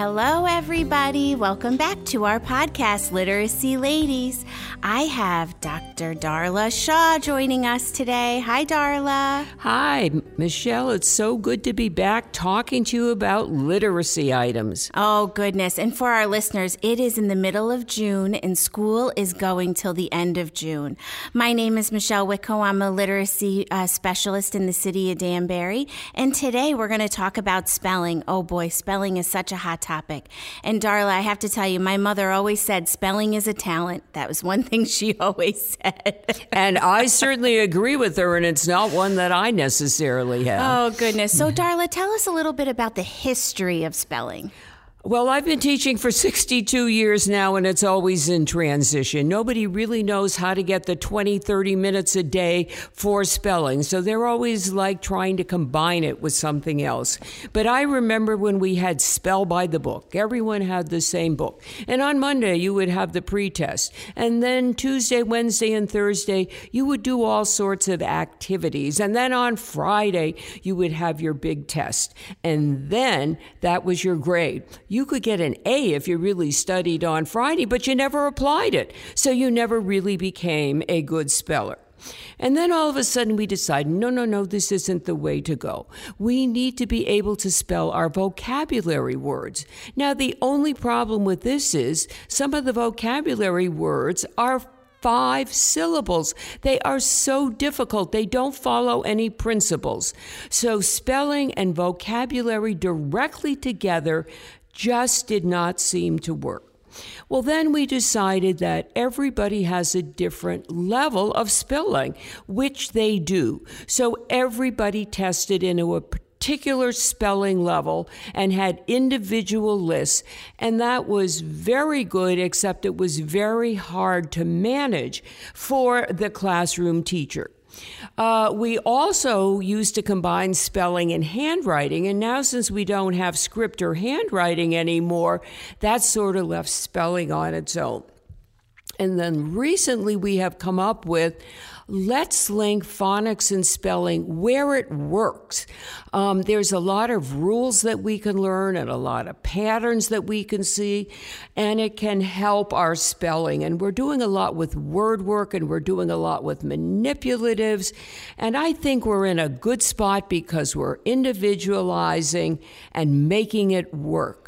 Hello, everybody. Welcome back to our podcast, Literacy Ladies. I have Dr. Darla Shaw joining us today. Hi, Darla. Hi, Michelle. It's so good to be back talking to you about literacy items. Oh, goodness. And for our listeners, it is in the middle of June and school is going till the end of June. My name is Michelle Wicko. I'm a literacy uh, specialist in the city of Danbury. And today we're going to talk about spelling. Oh, boy, spelling is such a hot topic. And Darla, I have to tell you, my mother always said spelling is a talent. That was one thing she always said. and I certainly agree with her, and it's not one that I necessarily have. Oh, goodness. So, Darla, tell us a little bit about the history of spelling. Well, I've been teaching for 62 years now, and it's always in transition. Nobody really knows how to get the 20, 30 minutes a day for spelling, so they're always like trying to combine it with something else. But I remember when we had Spell by the Book, everyone had the same book. And on Monday, you would have the pretest. And then Tuesday, Wednesday, and Thursday, you would do all sorts of activities. And then on Friday, you would have your big test. And then that was your grade you could get an A if you really studied on Friday, but you never applied it. So you never really became a good speller. And then all of a sudden we decide, no, no, no, this isn't the way to go. We need to be able to spell our vocabulary words. Now, the only problem with this is some of the vocabulary words are five syllables. They are so difficult. They don't follow any principles. So spelling and vocabulary directly together just did not seem to work. Well, then we decided that everybody has a different level of spelling, which they do. So everybody tested into a particular spelling level and had individual lists. And that was very good, except it was very hard to manage for the classroom teacher. Uh, we also used to combine spelling and handwriting, and now since we don't have script or handwriting anymore, that sort of left spelling on its own. And then recently we have come up with let's link phonics and spelling where it works. Um, there's a lot of rules that we can learn and a lot of patterns that we can see, and it can help our spelling. And we're doing a lot with word work and we're doing a lot with manipulatives. And I think we're in a good spot because we're individualizing and making it work.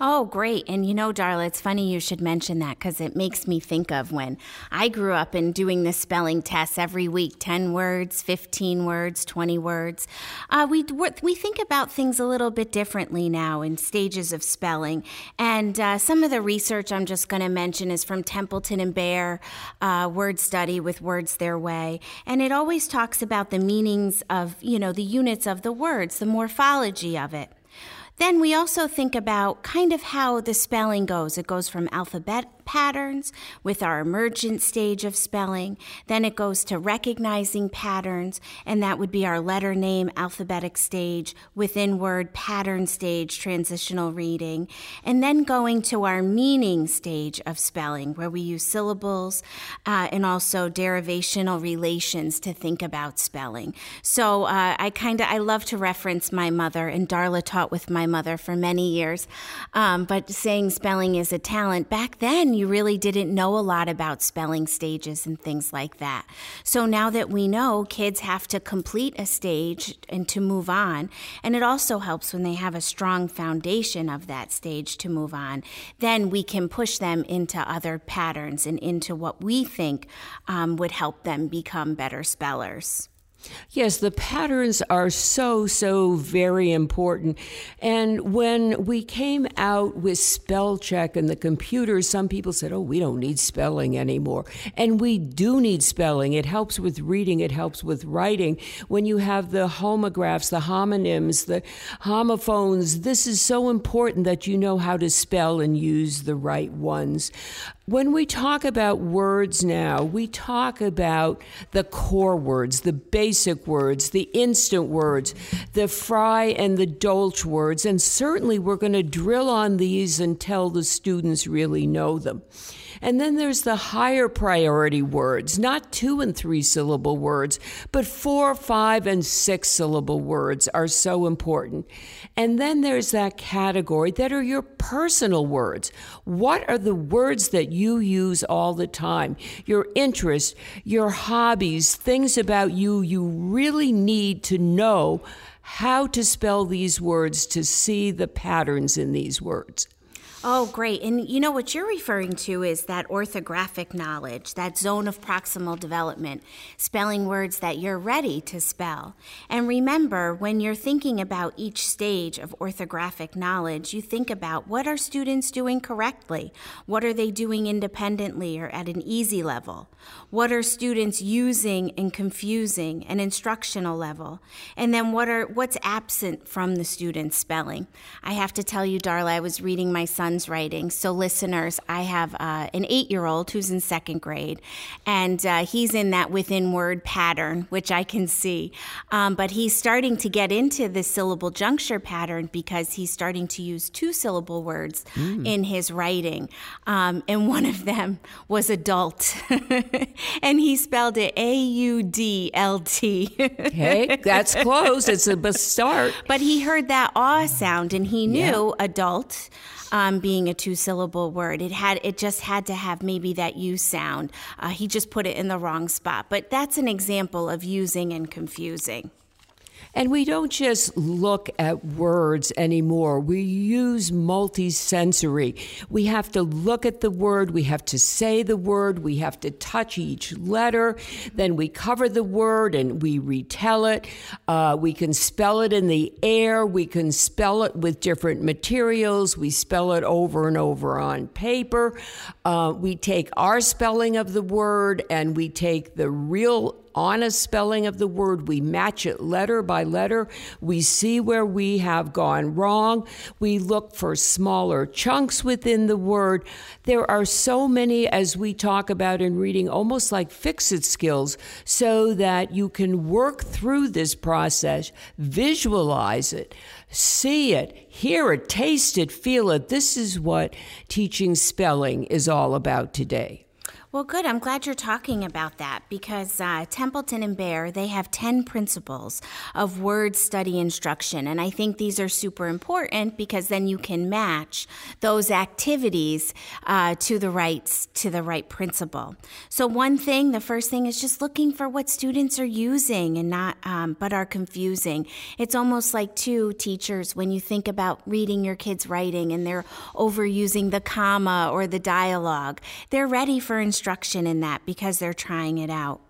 Oh, great. And you know, Darla, it's funny you should mention that because it makes me think of when I grew up in doing the spelling tests every week 10 words, 15 words, 20 words. Uh, we, we think about things a little bit differently now in stages of spelling. And uh, some of the research I'm just going to mention is from Templeton and Bear uh, Word Study with Words Their Way. And it always talks about the meanings of, you know, the units of the words, the morphology of it. Then we also think about kind of how the spelling goes. It goes from alphabet patterns with our emergent stage of spelling. Then it goes to recognizing patterns, and that would be our letter name alphabetic stage, within word pattern stage, transitional reading. And then going to our meaning stage of spelling, where we use syllables uh, and also derivational relations to think about spelling. So uh, I kind of, I love to reference my mother, and Darla taught with my mother for many years. Um, but saying spelling is a talent, back then, you really didn't know a lot about spelling stages and things like that. So now that we know kids have to complete a stage and to move on, and it also helps when they have a strong foundation of that stage to move on, then we can push them into other patterns and into what we think um, would help them become better spellers. Yes, the patterns are so, so very important. And when we came out with spell check and the computers, some people said, oh, we don't need spelling anymore. And we do need spelling. It helps with reading, it helps with writing. When you have the homographs, the homonyms, the homophones, this is so important that you know how to spell and use the right ones. When we talk about words now, we talk about the core words, the basic words, the instant words, the fry and the dolch words, and certainly we're going to drill on these until the students really know them. And then there's the higher priority words, not two and three syllable words, but four, five, and six syllable words are so important. And then there's that category that are your personal words. What are the words that you use all the time? Your interests, your hobbies, things about you you really need to know how to spell these words to see the patterns in these words. Oh, great. And you know what you're referring to is that orthographic knowledge, that zone of proximal development, spelling words that you're ready to spell. And remember, when you're thinking about each stage of orthographic knowledge, you think about what are students doing correctly? What are they doing independently or at an easy level? What are students using and confusing an instructional level? And then what are what's absent from the student's spelling? I have to tell you, Darla, I was reading my son son's writing. So, listeners, I have uh, an eight year old who's in second grade, and uh, he's in that within word pattern, which I can see. Um, but he's starting to get into the syllable juncture pattern because he's starting to use two syllable words mm. in his writing. Um, and one of them was adult, and he spelled it A U D L T. Okay, that's close. It's a start. But he heard that aw sound and he knew yeah. adult um, being a two syllable word. It had it just had to have maybe that U sound. Uh, he just put it in the wrong spot. But that's an example of using and confusing. And we don't just look at words anymore. We use multisensory. We have to look at the word, we have to say the word, we have to touch each letter, then we cover the word and we retell it. Uh, we can spell it in the air, we can spell it with different materials, we spell it over and over on paper. Uh, we take our spelling of the word and we take the real honest spelling of the word. We match it letter by letter. We see where we have gone wrong. We look for smaller chunks within the word. There are so many, as we talk about in reading, almost like fix it skills, so that you can work through this process, visualize it, see it, hear it, taste it, feel it. This is what teaching spelling is all about today. Well, good. I'm glad you're talking about that because uh, Templeton and Bear, they have 10 principles of word study instruction. And I think these are super important because then you can match those activities uh, to the right, to the right principle. So one thing, the first thing is just looking for what students are using and not, um, but are confusing. It's almost like two teachers when you think about reading your kids' writing and they're overusing the comma or the dialogue. They're ready for instruction instruction in that because they're trying it out.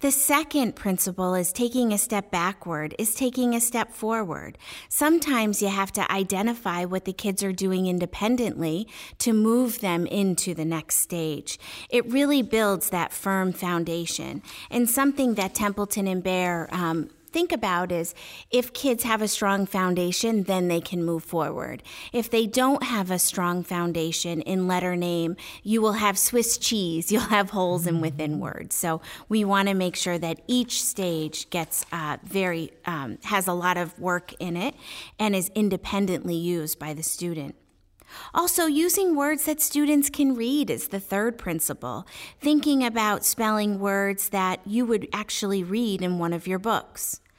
The second principle is taking a step backward, is taking a step forward. Sometimes you have to identify what the kids are doing independently to move them into the next stage. It really builds that firm foundation. And something that Templeton and Bear um, think about is if kids have a strong foundation, then they can move forward. If they don't have a strong foundation in letter name, you will have Swiss cheese, you'll have holes in within words. So we want to make sure that each stage gets uh, very, um, has a lot of work in it and is independently used by the student. Also, using words that students can read is the third principle. Thinking about spelling words that you would actually read in one of your books.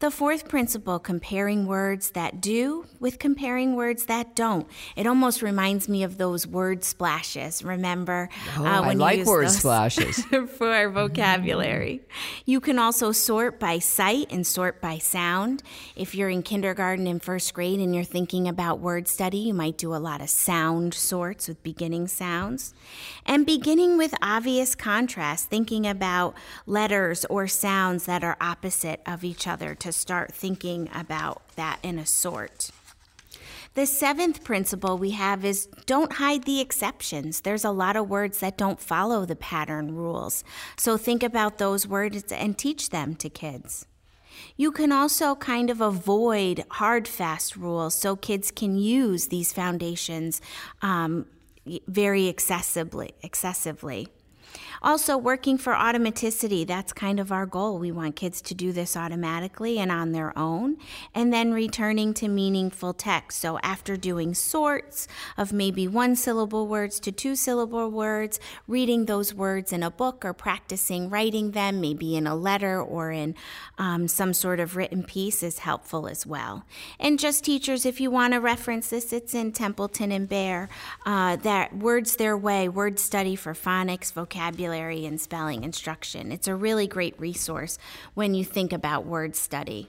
The fourth principle, comparing words that do with comparing words that don't. It almost reminds me of those word splashes. Remember oh, uh, when I like word splashes for our vocabulary. You can also sort by sight and sort by sound. If you're in kindergarten and first grade and you're thinking about word study, you might do a lot of sound sorts with beginning sounds. And beginning with obvious contrast, thinking about letters or sounds that are opposite of each other to start thinking about that in a sort. The seventh principle we have is don't hide the exceptions. There's a lot of words that don't follow the pattern rules. So think about those words and teach them to kids. You can also kind of avoid hard, fast rules so kids can use these foundations um, very accessibly, excessively. Also, working for automaticity, that's kind of our goal. We want kids to do this automatically and on their own, and then returning to meaningful text. So, after doing sorts of maybe one syllable words to two syllable words, reading those words in a book or practicing writing them, maybe in a letter or in um, some sort of written piece, is helpful as well. And just teachers, if you want to reference this, it's in Templeton and Bear. Uh, that Words Their Way, word study for phonics, vocabulary vocabulary and spelling instruction. It's a really great resource when you think about word study.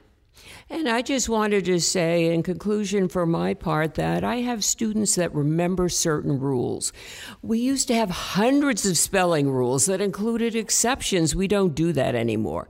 And I just wanted to say, in conclusion, for my part, that I have students that remember certain rules. We used to have hundreds of spelling rules that included exceptions. We don't do that anymore.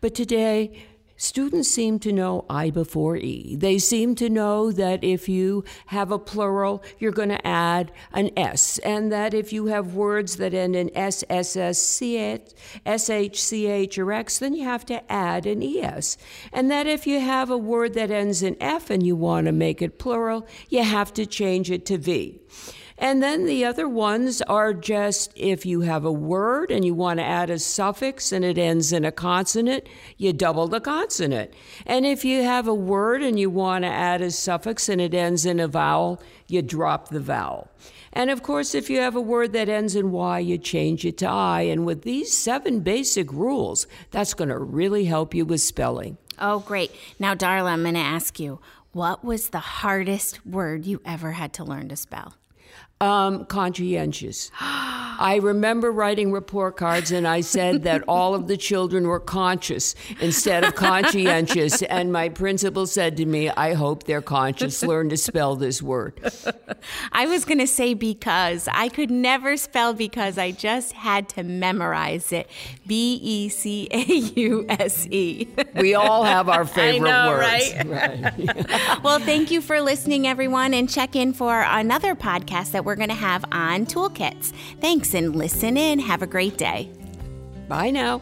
But today, Students seem to know I before E. They seem to know that if you have a plural, you're going to add an S, and that if you have words that end in S, S, S, C, S, H, C, H, or X, then you have to add an ES. And that if you have a word that ends in F and you want to make it plural, you have to change it to V. And then the other ones are just if you have a word and you want to add a suffix and it ends in a consonant, you double the consonant. And if you have a word and you want to add a suffix and it ends in a vowel, you drop the vowel. And of course, if you have a word that ends in Y, you change it to I. And with these seven basic rules, that's going to really help you with spelling. Oh, great. Now, Darla, I'm going to ask you what was the hardest word you ever had to learn to spell? Um, conscientious. I remember writing report cards and I said that all of the children were conscious instead of conscientious. And my principal said to me, I hope they're conscious. Learn to spell this word. I was going to say because. I could never spell because. I just had to memorize it. B E C A U S E. We all have our favorite know, words. Right? right. well, thank you for listening, everyone, and check in for another podcast we're going to have on toolkits. Thanks and listen in. Have a great day. Bye now.